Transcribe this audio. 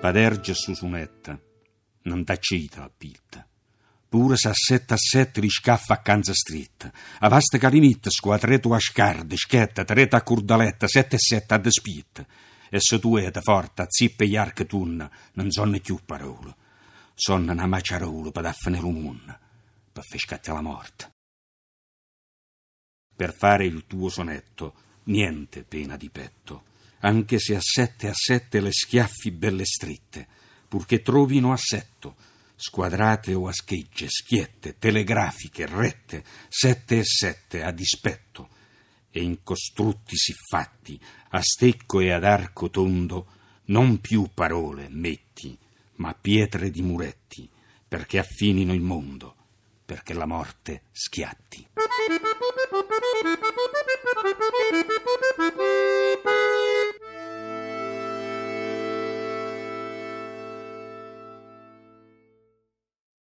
Padergia su sunetta, non t'accita la pitta. Pure se a sette a li scaffa a canza stritta. A vasta calimit, squadreto a scarde, schetta, treta a curdaletta, sette e sette a despitta. E se tu è forte, a zippe e arca tunna, non sono più parole. Sono una maciarola per affane l'umunna, per far scattare la morte. Per fare il tuo sonetto, niente pena di petto anche se a sette a sette le schiaffi belle stritte, purché trovino assetto, squadrate o a schegge, schiette, telegrafiche, rette, sette e sette a dispetto, e in costrutti siffatti, a stecco e ad arco tondo, non più parole metti, ma pietre di muretti, perché affinino il mondo, perché la morte schiatti.